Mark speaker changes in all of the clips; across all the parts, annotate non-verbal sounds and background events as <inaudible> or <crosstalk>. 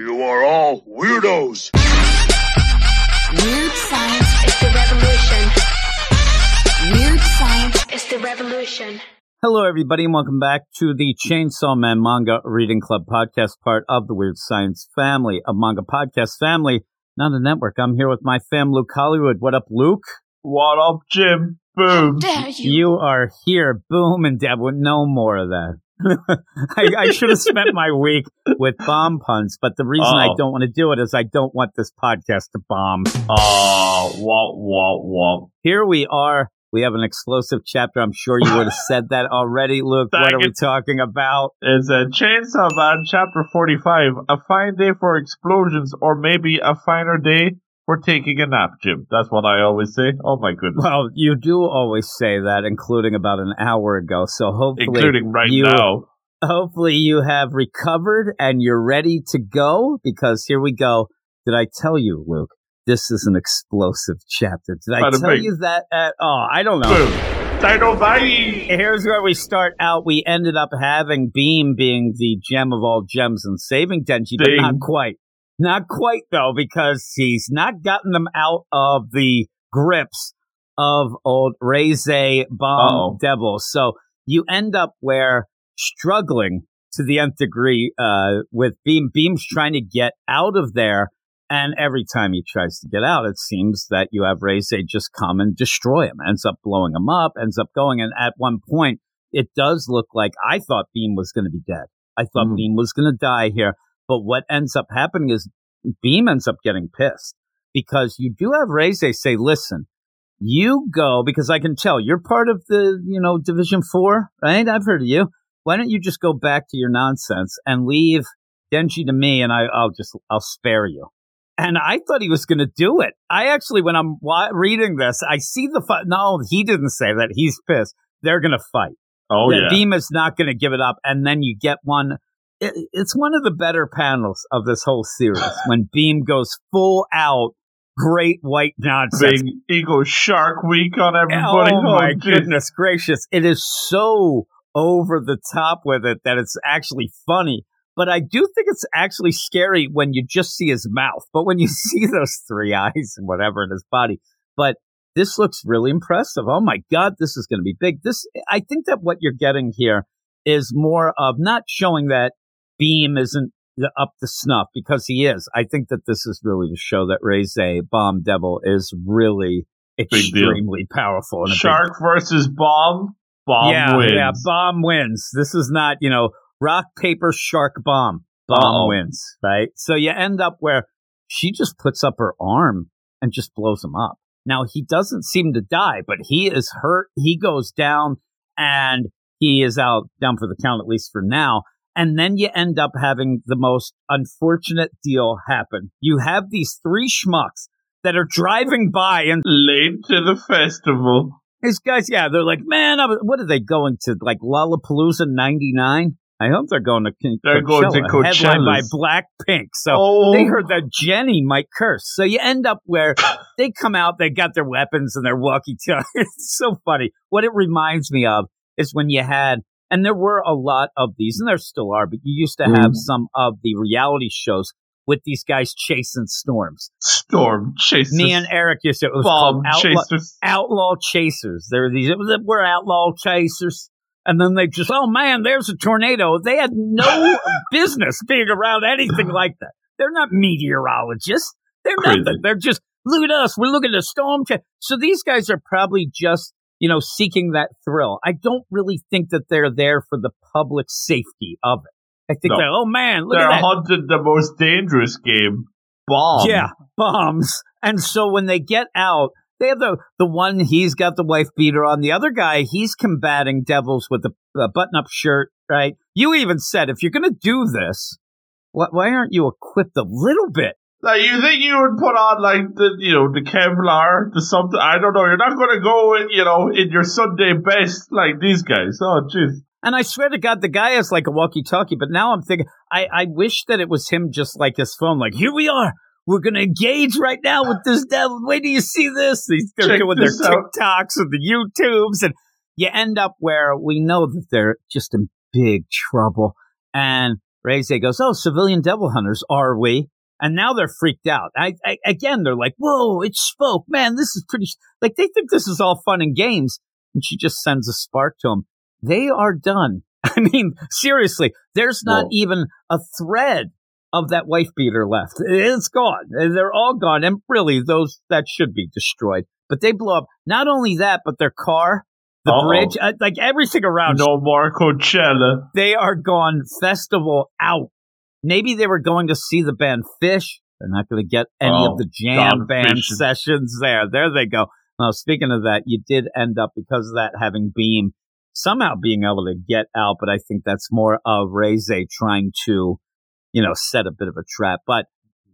Speaker 1: You are all weirdos.
Speaker 2: Weird science
Speaker 3: is the revolution.
Speaker 2: Weird science
Speaker 3: is the revolution.
Speaker 4: Hello, everybody, and welcome back to the Chainsaw Man Manga Reading Club podcast, part of the Weird Science family, a manga podcast family, not a network. I'm here with my fam, Luke Hollywood. What up, Luke?
Speaker 5: What up, Jim? Boom.
Speaker 2: dare you.
Speaker 4: You are here. Boom and Deb with no more of that. I, I should have spent my week with bomb puns, but the reason I
Speaker 5: Oh.
Speaker 4: don't want to do it is I don't want this podcast to bomb.
Speaker 5: Oh, womp, womp, womp.
Speaker 4: Here we are. We have an explosive chapter. I'm sure you would have said that already, Luke. What are we talking about?
Speaker 5: It's a Chainsaw Man, chapter 45. A fine day for explosions, or maybe a finer day for taking a nap, Jim. That's what I always say. Oh my goodness.
Speaker 4: Well, you do always say that, including about an hour ago. So hopefully,
Speaker 5: Including right
Speaker 4: you,
Speaker 5: now.
Speaker 4: hopefully you have recovered and you're ready to go. Because here we go. Did I tell you, Luke? This is an explosive chapter. Did I tell you that? At, oh, I don't know.
Speaker 5: Boom.
Speaker 4: Here's where we start out. We ended up having Beam being the gem of all gems and saving Denji, but
Speaker 5: Ding.
Speaker 4: not quite. Not quite though, because he's not gotten them out of the grips of old Reze Bomb
Speaker 5: Uh-oh.
Speaker 4: Devil. So you end up where struggling to the nth degree uh, with Beam. Beam's trying to get out of there. And every time he tries to get out, it seems that you have Reze just come and destroy him, ends up blowing him up, ends up going. And at one point, it does look like I thought Beam was going to be dead. I thought
Speaker 5: Mhm.
Speaker 4: Beam was going to die here. But what ends up happening is Beam ends up getting pissed because you do have Reze say, listen, you go because I can tell you're part of the, you know, Division Four, right? I've heard of you. Why don't you just go back to your nonsense and leave Denji to me and I, I'll just, I'll spare you. And I thought he was going to do it. I actually, when I'm reading this, I see the fight. No, he didn't say that. He's pissed. They're going to fight.
Speaker 5: Oh,
Speaker 4: that
Speaker 5: yeah.
Speaker 4: Beam is not going to give it up. And then you get one. It, it's one of the better panels of this whole series <laughs> when Beam goes full out, great white nonsense.
Speaker 5: Big ego shark week on everybody.
Speaker 4: Oh my oh,
Speaker 5: jeez.
Speaker 4: goodness gracious! It is so over the top with it that it's actually funny. But I do think it's actually scary when you just see his mouth. But when you <laughs> see those three eyes and whatever in his body, but this looks really impressive. Oh my god, this is going to be big. This I think that what you're getting here is more of not showing that Beam isn't up to snuff because he is. I think that this is really to show that Reze Bomb Devil is really extremely powerful. A
Speaker 5: Shark versus bomb. Bomb
Speaker 4: yeah,
Speaker 5: wins.
Speaker 4: yeah, bomb wins. This is not, you know, rock, paper, shark, bomb. Bomb
Speaker 5: Uh-oh.
Speaker 4: wins, right? So you end up where she just puts up her arm and just blows him up. Now he doesn't seem to die, but he is hurt. He goes down and he is out down for the count, at least for now. And then you end up having the most unfortunate deal happen. You have these three schmucks that are driving by and
Speaker 5: Late to the festival.
Speaker 4: these guys, yeah, they're like, man, I was, what are they going to? Like Lollapalooza 99? I hope they're going to Coachella,
Speaker 5: They're going to
Speaker 4: headlined by
Speaker 5: Coachella.
Speaker 4: Blackpink. So
Speaker 5: oh,
Speaker 4: they heard that Jenny might curse. So you end up where <coughs> they come out, they got their weapons and their walkie talkie. <laughs> It's so funny. What it reminds me of is when you had, and there were a lot of these, and there still are, but you used to have
Speaker 5: Mhm.
Speaker 4: some of the reality shows with these guys chasing storms.
Speaker 5: storm chasers.
Speaker 4: Me and Eric used to, it was
Speaker 5: bomb
Speaker 4: called Outlaw,
Speaker 5: chasers.
Speaker 4: outlaw chasers. There are these. We're outlaw chasers. And then they just, oh man, there's a tornado. They had no <laughs> business being around anything like that. They're not meteorologists. They're
Speaker 5: Crazy.
Speaker 4: nothing. They're just, look at us. We're looking at a storm. So these guys are probably just, you know, seeking that thrill. I don't really think that they're there for the public safety of it. I think
Speaker 5: No.
Speaker 4: they're, oh man, look
Speaker 5: They're
Speaker 4: at that.
Speaker 5: hunting the most dangerous game. bombs.
Speaker 4: Yeah, bombs. And so when they get out, they have the the one he's got the wife beater on. The other guy he's combating devils with a, a button up shirt. Right? You even said if you're going to do this, why, why aren't you equipped a little bit?
Speaker 5: Like you think you would put on like the you know the Kevlar, the something? I don't know. You're not going to go in, you know in your Sunday best like these guys. Oh jeez.
Speaker 4: And I swear to God, the guy has like a walkie-talkie. But now I'm thinking, I I wish that it was him, just like his phone. Like here we are. We're gonna engage right now with this devil. Wait do you see this. These- They're
Speaker 5: Check
Speaker 4: doing their
Speaker 5: out.
Speaker 4: TikToks and the YouTubes, and you end up where we know that they're just in big trouble. And Reze goes, "Oh, civilian devil hunters, are we?" And now they're freaked out. I, I again, they're like, "Whoa, it spoke, man! This is pretty." Like they think this is all fun and games, and she just sends a spark to them. They are done. <laughs> I mean, seriously, there's not
Speaker 5: Whoa.
Speaker 4: even a thread of that wife beater left. It's gone. They're all gone, and really, those that should be destroyed. But they blow up. Not only that, but their car, the
Speaker 5: Uh-oh.
Speaker 4: bridge, uh, like everything around.
Speaker 5: No more Coachella.
Speaker 4: They are gone. Festival out. Maybe they were going to see the band Phish. They're not going to get any
Speaker 5: Oh,
Speaker 4: of the jam
Speaker 5: gone
Speaker 4: band
Speaker 5: fishing.
Speaker 4: sessions there. There they go. Now, speaking of that, you did end up because of that having Beam somehow being able to get out, but I think that's more of Reze trying to, you know, set a bit of a trap. But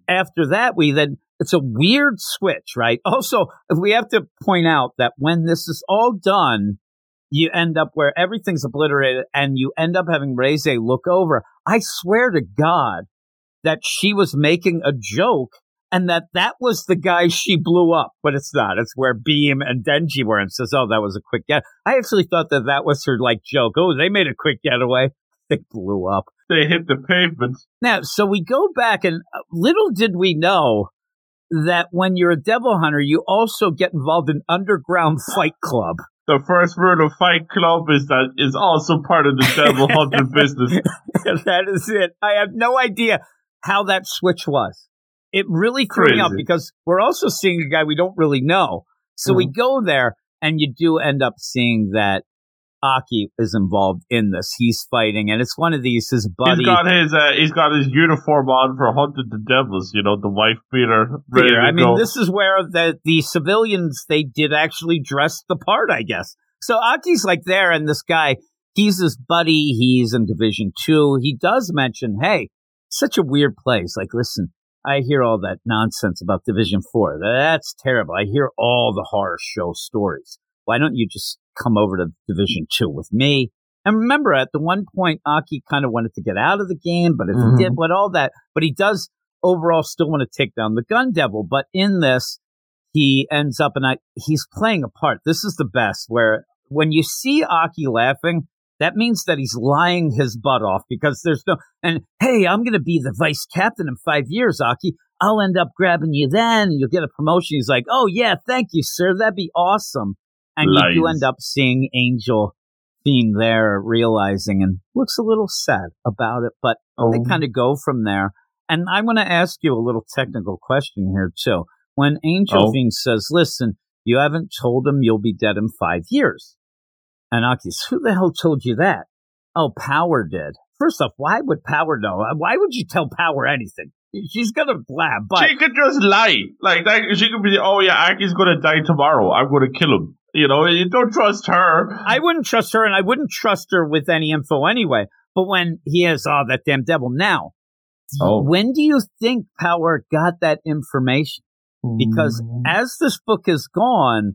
Speaker 4: after that, we then it's a weird switch, right? <laughs> Also, if we have to point out that when this is all done, you end up where everything's obliterated and you end up having Reze look over. I swear to God that she was making a joke and that that was the guy she blew up, but it's not. It's where Beam and Denji were and says, oh, that was a quick get. I actually thought that that was her like joke. Oh, they made a quick getaway. <laughs> They blew up.
Speaker 5: They hit the pavement.
Speaker 4: Now, so we go back, and uh, little did we know that when you're a devil hunter, you also get involved in underground fight club.
Speaker 5: The first rule of Fight Club is that is also part of the devil <laughs> hunter business.
Speaker 4: that is it. I have no idea how that switch was. It really threw me
Speaker 5: Crazy.
Speaker 4: because we're also seeing a guy we don't really know. So we mm-hmm. go there, and you do end up seeing that Aki is involved in this. He's fighting, and it's one of these his buddy.
Speaker 5: He's got his uh, he's got his uniform on for hunting the devils. You know the wife beater
Speaker 4: Peter. I mean,
Speaker 5: go.
Speaker 4: this is where the the civilians they did actually dress the part, I guess. So Aki's like there, and this guy, he's his buddy. He's in Division Two. He does mention, "Hey, such a weird place. Like, listen, I hear all that nonsense about Division Four. That's terrible. I hear all the horror show stories. Why don't you just come over to Division Two with me?" And remember, at the one point, Aki kind of wanted to get out of the game, but if
Speaker 5: Mhm.
Speaker 4: he did, but all that, but he does overall still want to take down the gun devil. But in this, he ends up and I he's playing a part. This is the best where when you see Aki laughing, that means that he's lying his butt off because there's no and hey, I'm gonna be the vice captain in five years, Aki. I'll end up grabbing you then and you'll get a promotion. He's like, Oh yeah, thank you, sir. That'd be awesome. And you do end up seeing Angel Fiend there realizing and looks a little sad about it, but
Speaker 5: oh,
Speaker 4: they kind of go from there. And I want to ask you a little technical question here too. When Angel
Speaker 5: Oh.
Speaker 4: Fiend says, "Listen, you haven't told him you'll be dead in five years," and Aki's, "Who the hell told you that?" Oh, Power did. First off, why would Power know? Uh, why would you tell Power anything? She's gonna blab, but
Speaker 5: she could just lie. Like that, she could be, oh yeah, Aki's gonna die tomorrow. I'm gonna kill him. You know, you don't trust her.
Speaker 4: I wouldn't trust her, and I wouldn't trust her with any info anyway. But when he has, oh, that damn devil. Now,
Speaker 5: Oh.
Speaker 4: when do you think Power got that information? because
Speaker 5: Mm.
Speaker 4: as this book is gone,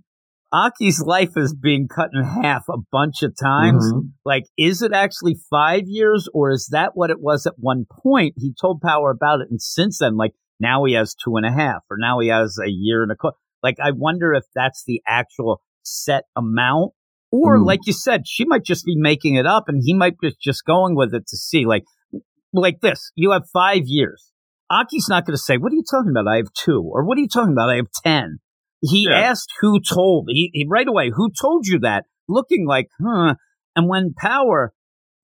Speaker 4: Aki's life is being cut in half a bunch of times.
Speaker 5: Mhm.
Speaker 4: Like, is it actually five years or is that what it was at one point? He told Power about it. And since then, like, now he has two and a half or now he has a year and a quarter. Like, I wonder if that's the actual set amount. Or,
Speaker 5: Mm.
Speaker 4: like you said, she might just be making it up and he might be just going with it to see. Like, like this, you have five years. Aki's not going to say, "What are you talking about? I have two. or "What are you talking about? I have 10. He
Speaker 5: Yeah.
Speaker 4: asked who told he, he right away. Who told you that? Looking like, huh? And when Power,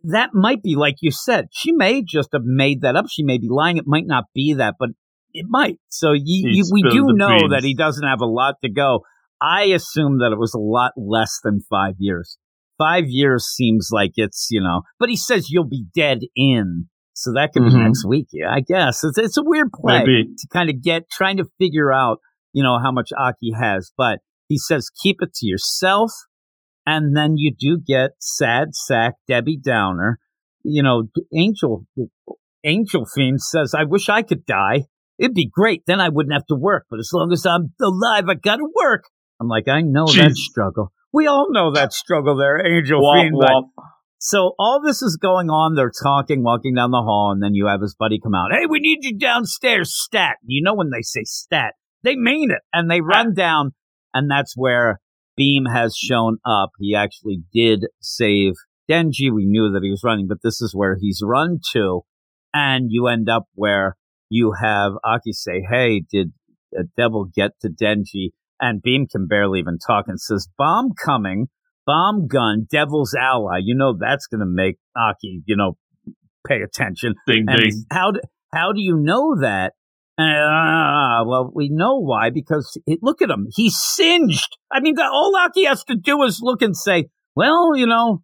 Speaker 4: that might be like you said. She may just have made that up. She may be lying. It might not be that, but it might. So you, you, we do know
Speaker 5: beans.
Speaker 4: that he doesn't have a lot to go. I assume that it was a lot less than five years. Five years seems like it's you know, but he says you'll be dead in. So that could be
Speaker 5: Mhm.
Speaker 4: next week. Yeah, I guess it's it's a weird play
Speaker 5: Maybe.
Speaker 4: to kind of get trying to figure out you know how much Aki has. But he says keep it to yourself, and then you do get sad sack Debbie Downer. You know, Angel Angel Fiend says, "I wish I could die. It'd be great. Then I wouldn't have to work. But as long as I'm alive, I gotta work." I'm like, I know that struggle. We all know that struggle there, Angel
Speaker 5: Womp
Speaker 4: Fiend.
Speaker 5: womp.
Speaker 4: so all this is going on. They're talking, walking down the hall, and then you have his buddy come out. Hey, we need you downstairs, stat. You know when they say stat, they mean it, and they run down, and that's where Beam has shown up. He actually did save Denji. We knew that he was running, but this is where he's run to, and you end up where you have Aki say, "Hey, did a devil get to Denji?" And Beam can barely even talk and says, "Bomb coming, bomb gun, devil's ally." You know that's going to make Aki, you know, pay attention.
Speaker 5: Ding
Speaker 4: And
Speaker 5: ding.
Speaker 4: how do, how do you know that? Uh, well, we know why because it, look at him. He's singed. I mean, the, all Aki has to do is look and say, well, you know,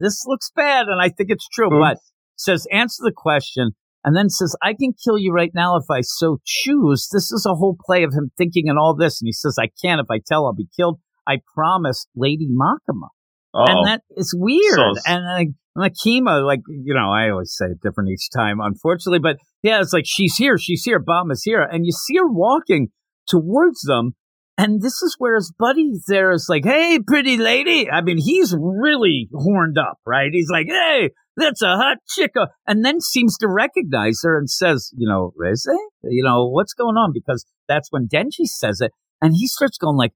Speaker 4: this looks bad. And I think it's true,
Speaker 5: Oops.
Speaker 4: but says, answer the question. And then says, I can kill you right now if I so choose. This is a whole play of him thinking and all this. And he says, I can't. If I tell, I'll be killed. I promise Lady Makama
Speaker 5: Oh,
Speaker 4: and that is weird.
Speaker 5: So-
Speaker 4: and like Makima, like you know, I always say it different each time, unfortunately. But yeah, it's like she's here, she's here, Bomb is here, and you see her walking towards them, and this is where his buddy there is like, "Hey, pretty lady." I mean, he's really horned up, right? He's like, "Hey, that's a hot chica," and then seems to recognize her and says, "You know, Reze, you know what's going on?" Because that's when Denji says it, and he starts going like,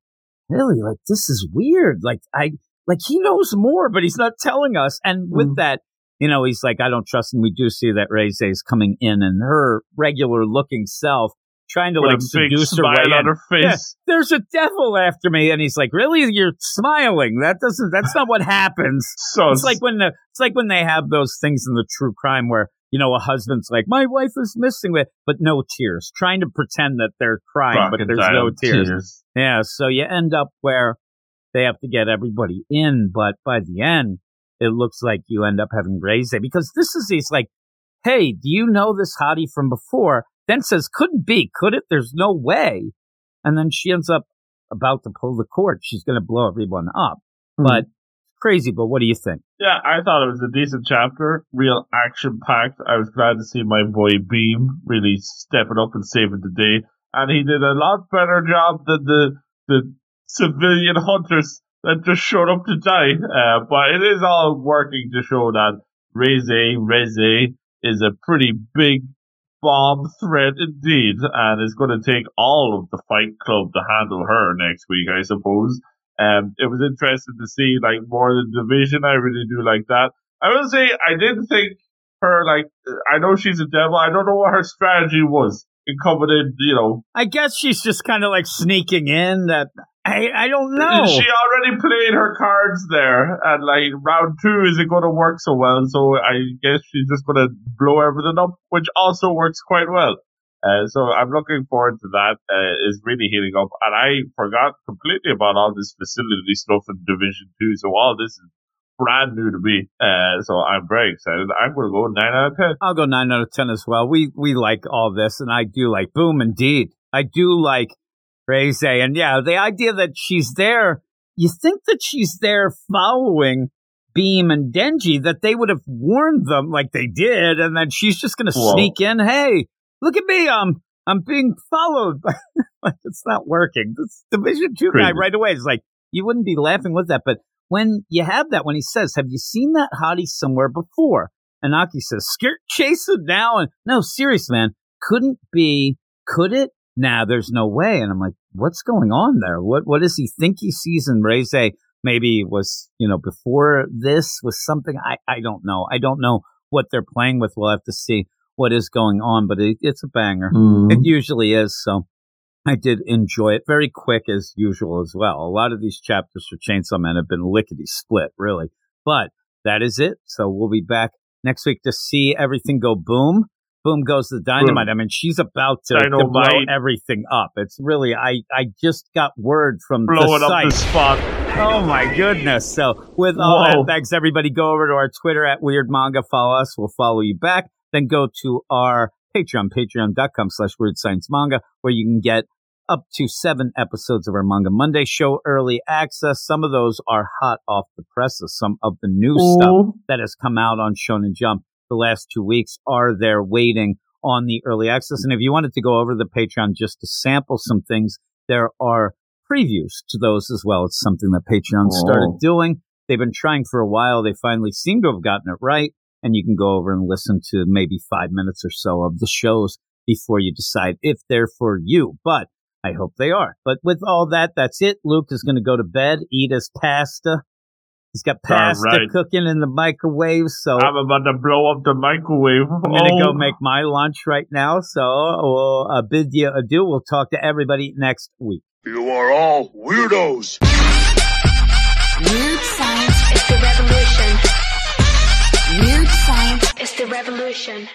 Speaker 4: "Really? Like this is weird. Like I." like he knows more, but he's not telling us. And with
Speaker 5: Mm.
Speaker 4: that, you know, he's like, I don't trust him. We do see that Reze is coming in and her regular looking self trying to
Speaker 5: with
Speaker 4: like seduce her way
Speaker 5: on
Speaker 4: in.
Speaker 5: her face.
Speaker 4: There's a devil after me, and he's like, "Really? You're smiling? That doesn't. That's not what happens." <laughs>
Speaker 5: So
Speaker 4: It's like when the it's like when they have those things in the true crime where you know a husband's like, "My wife is missing with," but no tears, trying to pretend that they're crying, but there's no
Speaker 5: crocodile
Speaker 4: tears. Yeah, so you end up where they have to get everybody in, but by the end, it looks like you end up having Reze because this is he's like, hey, do you know this hottie from before? Then says, couldn't be, could it? There's no way. And then she ends up about to pull the cord. She's going to blow everyone up.
Speaker 5: Hmm.
Speaker 4: But crazy, but what do you think?
Speaker 5: Yeah, I thought it was a decent chapter, real action packed. I was glad to see my boy Beam really stepping up and saving the day, and he did a lot better job than the the civilian hunters that just showed up to die. Uh, but it is all working to show that Reze Reze is a pretty big bomb threat indeed, and it's going to take all of the Fight Club to handle her next week, I suppose. Um, it was interesting to see like more of the division. I really do like that. I will say I didn't think her like I know she's a devil. I don't know what her strategy was in coming in. You know,
Speaker 4: I guess she's just kind of like sneaking in that. I, I don't know.
Speaker 5: she already played her cards there, and like round two isn't going to work so well. So I guess she's just going to blow everything up, which also works quite well. Uh, so I'm looking forward to that. Uh, is really heating up, and I forgot completely about all this facility stuff in Division Two. So all this is brand new to me. Uh, so I'm very excited. I'm going to go nine out of ten.
Speaker 4: I'll go nine out of ten as well. We we like all this, and I do like Boom. Indeed, I do like Reze, and yeah, the idea that she's there. You think that she's there following Beam and Denji, that they would have warned them like they did, and then she's just going to sneak in. Hey, look at me! I'm I'm being followed. <laughs> like it's not working. This Division Two guy right away is like, you wouldn't be laughing with that, but when you have that, when he says, "Have you seen that hottie somewhere before?" And Aki says, "Skirt chase it now." And no, serious man, couldn't be. Could it? Nah, there's no way. And I'm like, what's going on there? What what does he think he sees in Reze? Maybe was you know before this was something I I don't know. I don't know what they're playing with. We'll have to see what is going on, but it, it's a banger. Mm-hmm. It usually is. So I did enjoy it. Very quick as usual as well. A lot of these chapters for Chainsaw Man have been lickety split, really. But that is it. So we'll be back next week to see everything go boom. Boom goes the dynamite. I mean, she's about to, to blow everything up. It's really, I, I just got word from
Speaker 5: Blowing
Speaker 4: the
Speaker 5: up
Speaker 4: site.
Speaker 5: the spot.
Speaker 4: Oh my goodness. So with all
Speaker 5: Whoa.
Speaker 4: that, thanks everybody. Go over to our Twitter at Weird Manga. Follow us. We'll follow you back. Then go to our Patreon, patreon.com slash weird science manga, where you can get up to seven episodes of our Manga Monday show, early access. Some of those are hot off the presses. Some of the new stuff that has come out on Shonen Jump the last two weeks are there waiting on the early access. And if you wanted to go over to the Patreon just to sample some things, there are previews to those as well. It's something that Patreon started
Speaker 5: Oh.
Speaker 4: doing. They've been trying for a while. They finally seem to have gotten it right. And you can go over and listen to maybe five minutes or so of the shows before you decide if they're for you. But I hope they are. But with all that, that's it. Luke is going to go to bed, eat his pasta, He's got pasta
Speaker 5: right.
Speaker 4: cooking in the microwave, so
Speaker 5: I'm about to blow up the microwave.
Speaker 4: I'm gonna
Speaker 5: Oh.
Speaker 4: go make my lunch right now. So we'll uh, bid you adieu. We'll talk to everybody next week.
Speaker 1: You are all weirdos.
Speaker 2: Weird science.
Speaker 3: is the revolution.
Speaker 2: Weird science.
Speaker 3: It's the revolution.